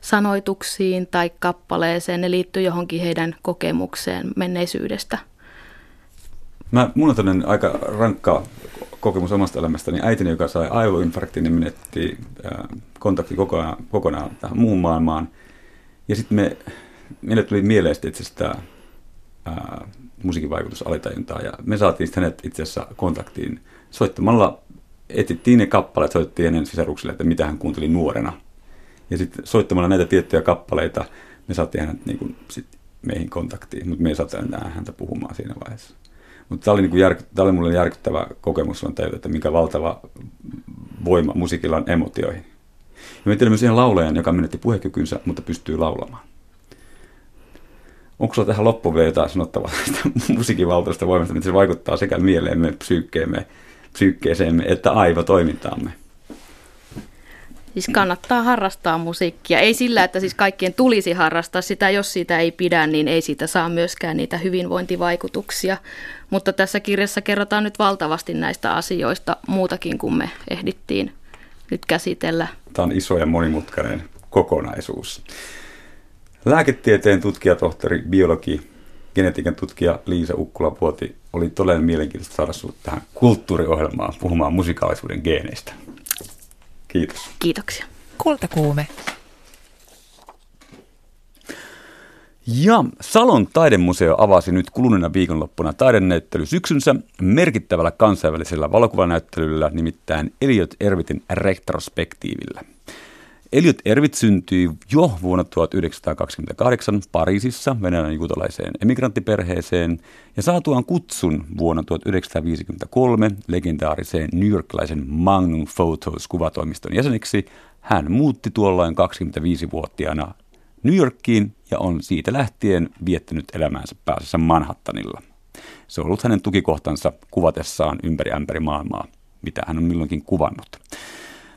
Speaker 8: sanoituksiin tai kappaleeseen. Ne liittyy johonkin heidän kokemukseen menneisyydestä.
Speaker 1: Mä, mun on tämmöinen aika rankka kokemus omasta elämästäni. Äitini, joka sai aivoinfarktin, niin menetti kontakti kokonaan, kokonaan tähän muun maailmaan. Ja sitten me, meille tuli mieleen itse musiikin vaikutus alitajuntaan. Ja me saatiin hänet itse asiassa kontaktiin soittamalla, etittiin ne kappaleet, soittiin ennen sisaruksille, että mitä hän kuunteli nuorena. Ja sitten soittamalla näitä tiettyjä kappaleita, me saatiin hänet niin kuin, sit meihin kontaktiin, mutta me ei saatu enää häntä puhumaan siinä vaiheessa. Mutta tämä oli, niin järky, oli mulle järkyttävä kokemus, on tajuta, että mikä valtava voima musiikilla on emotioihin. Ja me tiedämme myös ihan laulajan, joka menetti puhekykynsä, mutta pystyy laulamaan. Onko sulla tähän loppuun vielä jotain sanottavaa tästä musiikin valtuusta voimasta, miten se vaikuttaa sekä mieleemme, psyykkeemme, psyykkeeseemme että aivotoimintaamme?
Speaker 8: Siis kannattaa harrastaa musiikkia. Ei sillä, että siis kaikkien tulisi harrastaa sitä. Jos siitä ei pidä, niin ei siitä saa myöskään niitä hyvinvointivaikutuksia. Mutta tässä kirjassa kerrotaan nyt valtavasti näistä asioista muutakin kuin me ehdittiin nyt käsitellä.
Speaker 1: Tämä on iso ja monimutkainen kokonaisuus. Lääketieteen tutkijatohtori, biologi, genetiikan tutkija Liisa Ukkula-Puoti, oli todella mielenkiintoista saada sinut tähän kulttuuriohjelmaan puhumaan musikaalisuuden geeneistä. Kiitos.
Speaker 8: Kiitoksia.
Speaker 7: Kultakuume.
Speaker 1: Ja Salon taidemuseo avasi nyt kuluneena viikonloppuna taidenäyttely syksynsä merkittävällä kansainvälisellä valokuvanäyttelyllä, nimittäin Eliot Ervitin retrospektiivillä. Eliot Ervit syntyi jo vuonna 1928 Pariisissa venäjän juutalaiseen emigranttiperheeseen ja saatuaan kutsun vuonna 1953 legendaariseen New Yorkilaisen Magnum Photos kuvatoimiston jäseneksi, hän muutti tuolloin 25-vuotiaana New Yorkiin ja on siitä lähtien viettänyt elämäänsä pääsessä Manhattanilla. Se on ollut hänen tukikohtansa kuvatessaan ympäri ämpäri maailmaa, mitä hän on milloinkin kuvannut.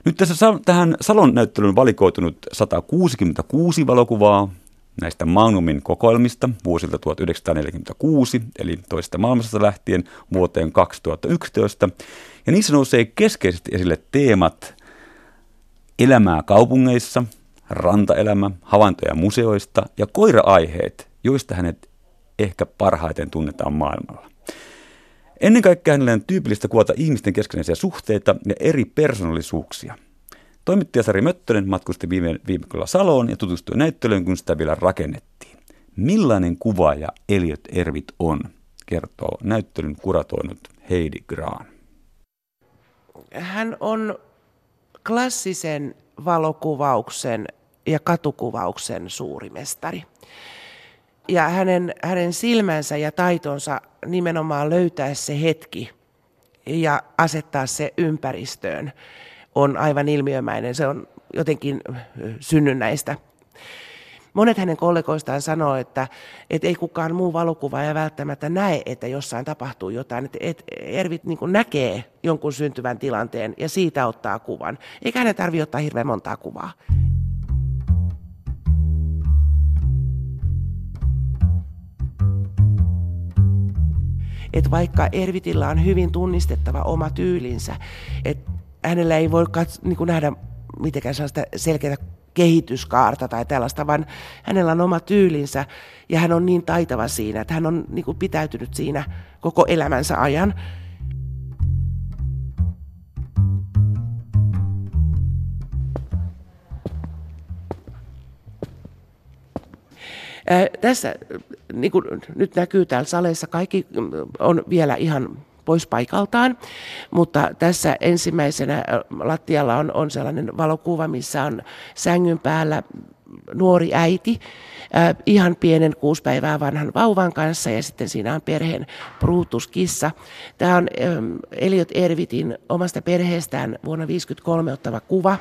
Speaker 1: Nyt tässä tähän Salon näyttelyyn valikoitunut 166 valokuvaa näistä Magnumin kokoelmista vuosilta 1946, eli toisesta maailmasta lähtien vuoteen 2011. Ja niissä nousee keskeisesti esille teemat elämää kaupungeissa, rantaelämä, havaintoja museoista ja koira-aiheet, joista hänet ehkä parhaiten tunnetaan maailmalla. Ennen kaikkea hänelle on tyypillistä kuvata ihmisten keskinäisiä suhteita ja eri persoonallisuuksia. Toimittaja Sari Möttönen matkusti viime viikolla Saloon ja tutustui näyttelyyn, kun sitä vielä rakennettiin. Millainen kuvaaja Eliot Ervit on, kertoo näyttelyn kuratoinut Heidi Graan.
Speaker 10: Hän on klassisen valokuvauksen ja katukuvauksen suurimestari ja hänen, hänen silmänsä ja taitonsa nimenomaan löytää se hetki ja asettaa se ympäristöön on aivan ilmiömäinen. Se on jotenkin synnynnäistä. Monet hänen kollegoistaan sanoo, että, että ei kukaan muu valokuvaaja välttämättä näe, että jossain tapahtuu jotain. Että, että Ervit niin näkee jonkun syntyvän tilanteen ja siitä ottaa kuvan. Eikä hänen tarvitse ottaa hirveän montaa kuvaa. Että vaikka Ervitillä on hyvin tunnistettava oma tyylinsä, että hänellä ei voi kats- niin nähdä mitenkään sellaista selkeää kehityskaarta tai tällaista, vaan hänellä on oma tyylinsä ja hän on niin taitava siinä, että hän on niin pitäytynyt siinä koko elämänsä ajan. Tässä, niin kuin nyt näkyy täällä saleissa, kaikki on vielä ihan pois paikaltaan, mutta tässä ensimmäisenä lattialla on, on sellainen valokuva, missä on sängyn päällä nuori äiti äh, ihan pienen kuusi päivää vanhan vauvan kanssa ja sitten siinä on perheen pruutuskissa. Tämä on ähm, Eliot Ervitin omasta perheestään vuonna 1953 ottava kuva.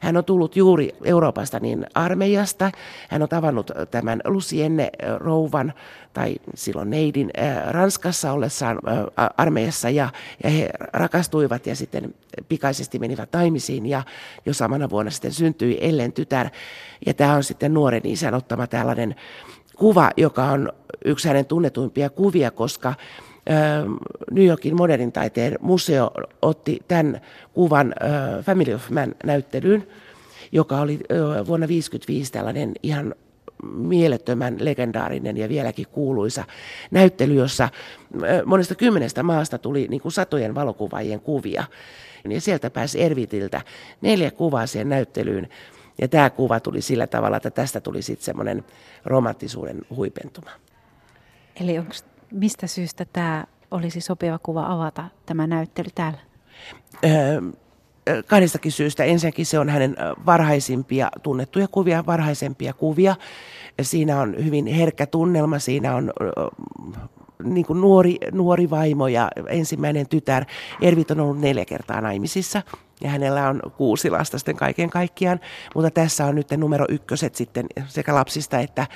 Speaker 10: Hän on tullut juuri Euroopasta niin armeijasta. Hän on tavannut tämän Lucienne rouvan tai silloin neidin Ranskassa ollessaan armeijassa ja, ja he rakastuivat ja sitten pikaisesti menivät naimisiin ja jo samana vuonna sitten syntyi Ellen tytär. Ja tämä on sitten nuoren isän ottama tällainen kuva, joka on yksi hänen tunnetuimpia kuvia, koska New Yorkin modernin taiteen museo otti tämän kuvan Family of Man-näyttelyyn, joka oli vuonna 1955 tällainen ihan mielettömän legendaarinen ja vieläkin kuuluisa näyttely, jossa monesta kymmenestä maasta tuli niin kuin satojen valokuvaajien kuvia. Ja sieltä pääsi Ervitiltä neljä kuvaa siihen näyttelyyn. Ja tämä kuva tuli sillä tavalla, että tästä tuli sitten semmoinen romanttisuuden huipentuma.
Speaker 11: Eli onko mistä syystä tämä olisi sopiva kuva avata tämä näyttely täällä?
Speaker 10: Öö, kahdestakin syystä. Ensinnäkin se on hänen varhaisimpia tunnettuja kuvia, varhaisempia kuvia. Siinä on hyvin herkkä tunnelma, siinä on niin kuin nuori, nuori vaimo ja ensimmäinen tytär. Ervit on ollut neljä kertaa naimisissa ja hänellä on kuusi lasta sitten kaiken kaikkiaan, mutta tässä on nyt numero ykköset sitten sekä lapsista että,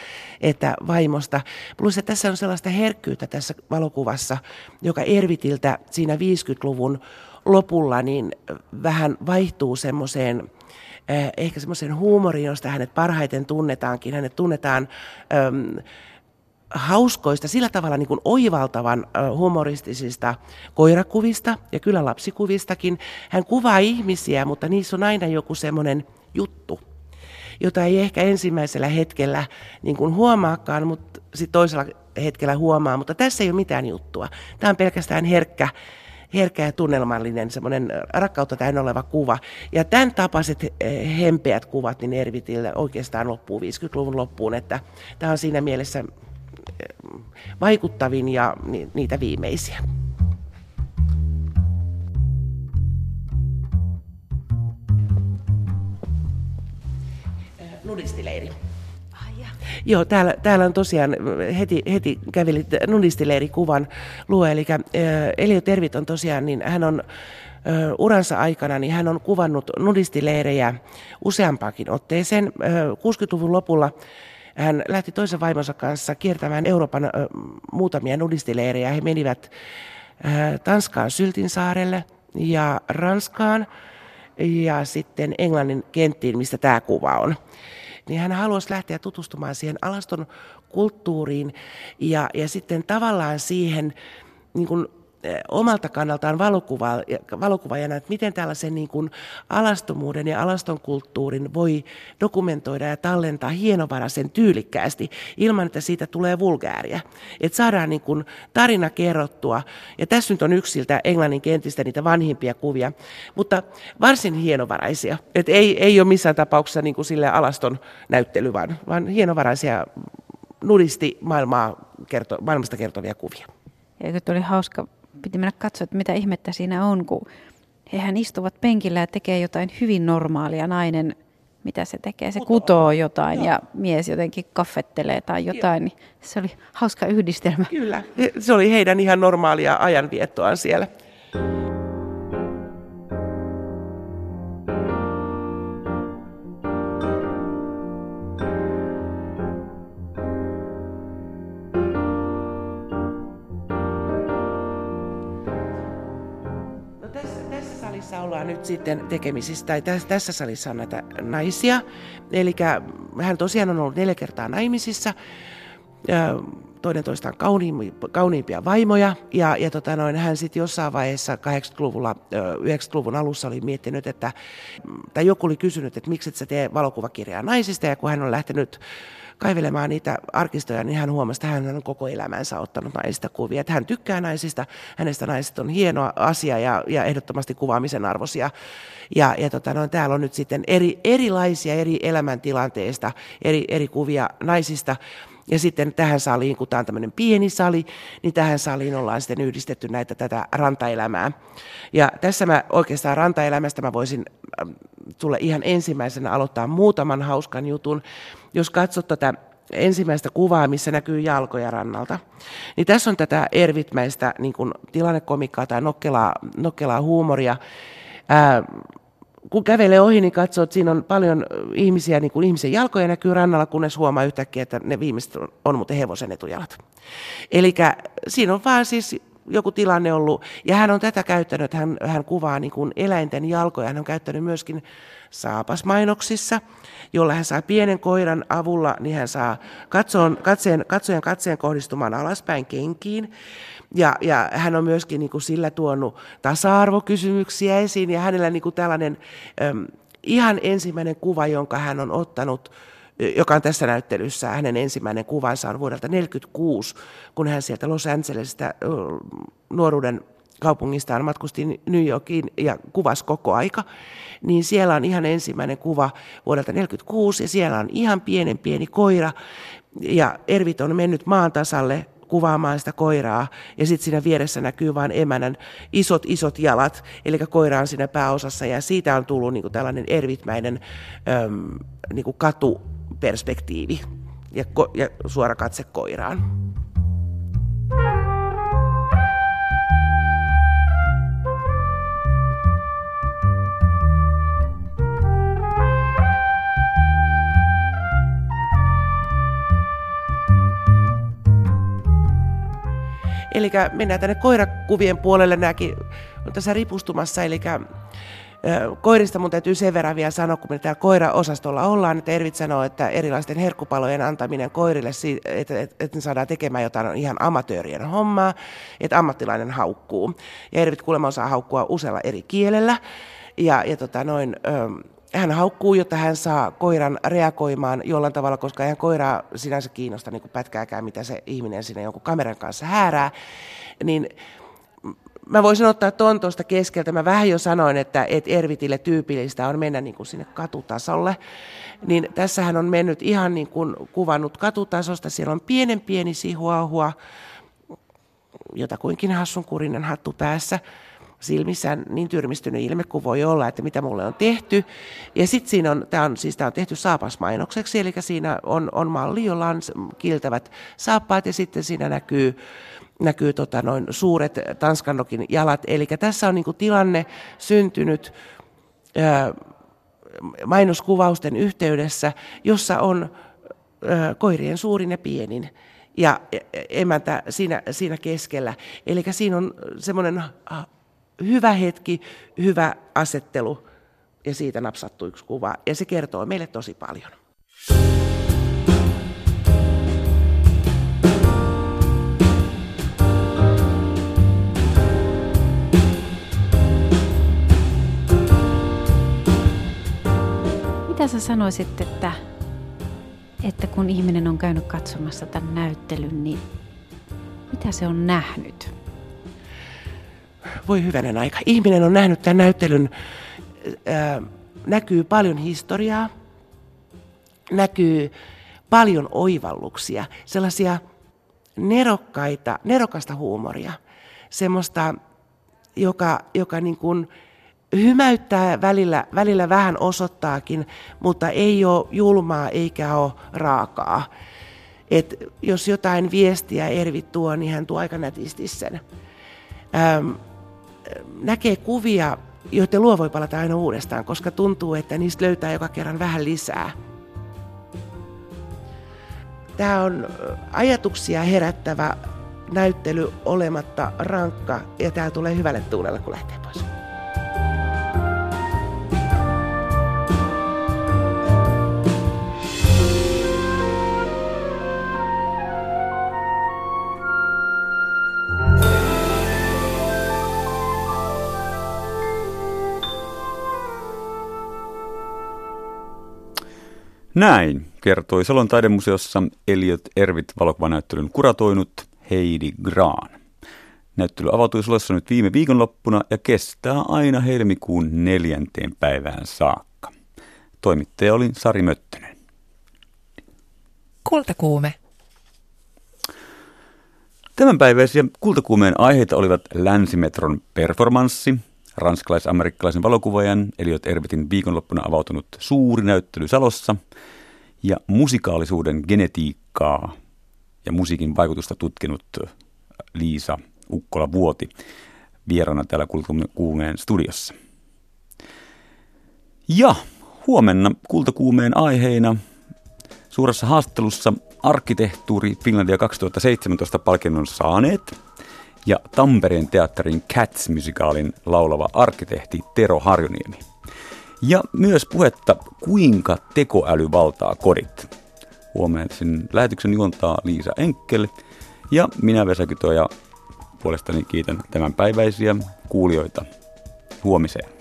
Speaker 10: että vaimosta. Plus että tässä on sellaista herkkyyttä tässä valokuvassa, joka Ervitiltä siinä 50-luvun lopulla niin vähän vaihtuu semmoiseen ehkä semmoisen huumorin, josta hänet parhaiten tunnetaankin. Hänet tunnetaan hauskoista, sillä tavalla niin kuin oivaltavan humoristisista koirakuvista ja kyllä lapsikuvistakin. Hän kuvaa ihmisiä, mutta niissä on aina joku semmoinen juttu, jota ei ehkä ensimmäisellä hetkellä niin kuin huomaakaan, mutta sitten toisella hetkellä huomaa, mutta tässä ei ole mitään juttua. Tämä on pelkästään herkkä, herkkä ja tunnelmallinen, semmoinen rakkautta täynnä oleva kuva. Ja tämän tapaiset hempeät kuvat niin Ervitille oikeastaan loppuu 50-luvun loppuun, että tämä on siinä mielessä vaikuttavin ja niitä viimeisiä. nudistileiri. Joo, täällä, täällä on tosiaan heti, heti kävelit nudistileirikuvan luo, eli Elio Tervit on tosiaan, niin hän on uransa aikana, niin hän on kuvannut nudistileirejä useampaakin otteeseen. 60-luvun lopulla hän lähti toisen vaimonsa kanssa kiertämään Euroopan muutamia nudistileirejä. He menivät Tanskaan Syltinsaarelle ja Ranskaan ja sitten Englannin kenttiin, mistä tämä kuva on niin hän haluaisi lähteä tutustumaan siihen alaston kulttuuriin ja, ja sitten tavallaan siihen niin kuin omalta kannaltaan valokuva, valokuvaajana, että miten tällaisen niin kuin alastomuuden ja alaston kulttuurin voi dokumentoida ja tallentaa hienovaraisen tyylikkäästi ilman, että siitä tulee vulgääriä. Että saadaan niin kuin tarina kerrottua. Ja tässä nyt on yksiltä Englannin kentistä niitä vanhimpia kuvia, mutta varsin hienovaraisia. että ei, ei ole missään tapauksessa niin kuin sille alaston näyttely, vaan, vaan hienovaraisia nudisti maailmaa kerto, maailmasta kertovia kuvia.
Speaker 11: Eikö oli hauska piti mennä katsoa, että mitä ihmettä siinä on, kun hehän istuvat penkillä ja tekee jotain hyvin normaalia. Nainen, mitä se tekee? Se kutoo jotain Joo. ja mies jotenkin kaffettelee tai jotain. Niin se oli hauska yhdistelmä.
Speaker 10: Kyllä, se oli heidän ihan normaalia ajanviettoaan siellä. Nyt sitten tekemisissä, tai tässä salissa on näitä naisia. Eli hän tosiaan on ollut neljä kertaa naimisissa, toinen toistaan kauniimpia vaimoja, ja, ja tota noin, hän sitten jossain vaiheessa 80-luvulla, 90-luvun alussa oli miettinyt, että, tai joku oli kysynyt, että miksi et sä tee valokuvakirjaa naisista, ja kun hän on lähtenyt kaivelemaan niitä arkistoja, niin hän huomasi, että hän on koko elämänsä ottanut naisista kuvia. Että hän tykkää naisista, hänestä naiset on hieno asia ja, ja ehdottomasti kuvaamisen arvoisia. Ja, ja tota, no, täällä on nyt sitten eri, erilaisia eri elämäntilanteista, eri, eri kuvia naisista. Ja sitten tähän saliin, kun tämä on tämmöinen pieni sali, niin tähän saliin ollaan sitten yhdistetty näitä tätä rantaelämää. Ja tässä mä oikeastaan rantaelämästä mä voisin tulla ihan ensimmäisenä aloittaa muutaman hauskan jutun. Jos katsot tätä ensimmäistä kuvaa, missä näkyy jalkoja rannalta. Niin tässä on tätä ervitmäistä niin kuin tilannekomikkaa tai nokkelaa, nokkelaa huumoria. Ää, kun kävelee ohi, niin katsoo, että siinä on paljon ihmisiä, niin kuin ihmisen jalkoja näkyy rannalla, kunnes huomaa yhtäkkiä, että ne viimeiset on, on muuten hevosen etujalat. Eli siinä on vaan siis joku tilanne ollut, ja hän on tätä käyttänyt, hän, hän kuvaa niin kuin eläinten jalkoja, hän on käyttänyt myöskin saapasmainoksissa, jolla hän saa pienen koiran avulla, niin hän saa katsoon, katseen, katsojan katseen kohdistumaan alaspäin kenkiin, ja, ja hän on myöskin niin kuin sillä tuonut tasa-arvokysymyksiä esiin, ja hänellä niin kuin tällainen äm, ihan ensimmäinen kuva, jonka hän on ottanut, joka on tässä näyttelyssä, hänen ensimmäinen kuvansa on vuodelta 1946, kun hän sieltä Los Angelesista nuoruuden kaupungistaan matkusti New Yorkiin ja kuvasi koko aika, niin siellä on ihan ensimmäinen kuva vuodelta 1946 ja siellä on ihan pienen pieni koira ja Ervit on mennyt maan tasalle kuvaamaan sitä koiraa ja sitten siinä vieressä näkyy vain emänän isot isot jalat, eli koira on siinä pääosassa ja siitä on tullut niinku tällainen ervitmäinen äm, niinku katuperspektiivi ja, ko- ja suora katse koiraan. Eli mennään tänne koirakuvien puolelle, nämäkin on tässä ripustumassa, eli Koirista mun täytyy sen verran vielä sanoa, kun me täällä koira-osastolla ollaan, että Ervit sanoo, että erilaisten herkkupalojen antaminen koirille, että, että ne saadaan tekemään jotain ihan amatöörien hommaa, että ammattilainen haukkuu. Ja Ervit kuulemma osaa haukkua usealla eri kielellä. Ja, ja tota noin, hän haukkuu, jotta hän saa koiran reagoimaan jollain tavalla, koska eihän koiraa sinänsä kiinnosta niin pätkääkään, mitä se ihminen sinne jonkun kameran kanssa häärää. Niin mä voisin ottaa tuon tuosta keskeltä. Mä vähän jo sanoin, että, että Ervitille tyypillistä on mennä niin kuin sinne katutasolle. Niin tässähän on mennyt ihan niin kuin kuvannut katutasosta. Siellä on pienen pieni sihuahua, jotakuinkin hassunkurinen hattu päässä silmissään niin tyrmistynyt ilme kuin voi olla, että mitä mulle on tehty. Ja sitten siinä on, tämä on, siis on tehty saapasmainokseksi, eli siinä on, on malli, jolla on kiltävät saappaat ja sitten siinä näkyy näkyy tota noin suuret Tanskannokin jalat. Eli tässä on niinku tilanne syntynyt ää, mainoskuvausten yhteydessä, jossa on ää, koirien suurin ja pienin ja emäntä siinä, siinä keskellä. Eli siinä on semmoinen hyvä hetki, hyvä asettelu ja siitä napsattu yksi kuva. Ja se kertoo meille tosi paljon.
Speaker 11: Mitä sä sanoisit, että, että kun ihminen on käynyt katsomassa tämän näyttelyn, niin mitä se on nähnyt?
Speaker 10: Voi hyvänen aika. Ihminen on nähnyt tämän näyttelyn, ää, näkyy paljon historiaa, näkyy paljon oivalluksia, sellaisia nerokkaita, nerokasta huumoria, semmoista, joka, joka niin kuin hymäyttää välillä, välillä vähän osoittaakin, mutta ei ole julmaa eikä ole raakaa. Et jos jotain viestiä Ervi tuo, niin hän tuo aika nätisti sen. Ähm, näkee kuvia, joiden luo voi palata aina uudestaan, koska tuntuu, että niistä löytää joka kerran vähän lisää. Tämä on ajatuksia herättävä näyttely olematta rankka ja tämä tulee hyvälle tuulelle, kun lähtee pois.
Speaker 1: Näin kertoi Salon taidemuseossa Eliot Ervit valokuvanäyttelyn kuratoinut Heidi Graan. Näyttely avautui Salossa nyt viime viikonloppuna ja kestää aina helmikuun neljänteen päivään saakka. Toimittaja oli Sari Möttönen.
Speaker 7: Kultakuume.
Speaker 1: Tämänpäiväisiä kultakuumeen aiheita olivat Länsimetron performanssi, ranskalais-amerikkalaisen valokuvaajan Eliot Ervitin viikonloppuna avautunut suuri näyttely Salossa ja musikaalisuuden genetiikkaa ja musiikin vaikutusta tutkinut Liisa Ukkola-Vuoti vieraana täällä Kultakuumeen studiossa. Ja huomenna Kultakuumeen aiheina suuressa haastattelussa arkkitehtuuri Finlandia 2017 palkinnon saaneet – ja Tampereen teatterin Cats-musikaalin laulava arkkitehti Tero Harjuniemi. Ja myös puhetta, kuinka tekoäly valtaa kodit. Huomioisin lähetyksen juontaa Liisa Enkel ja minä Vesa ja puolestani kiitän tämänpäiväisiä kuulijoita. Huomiseen.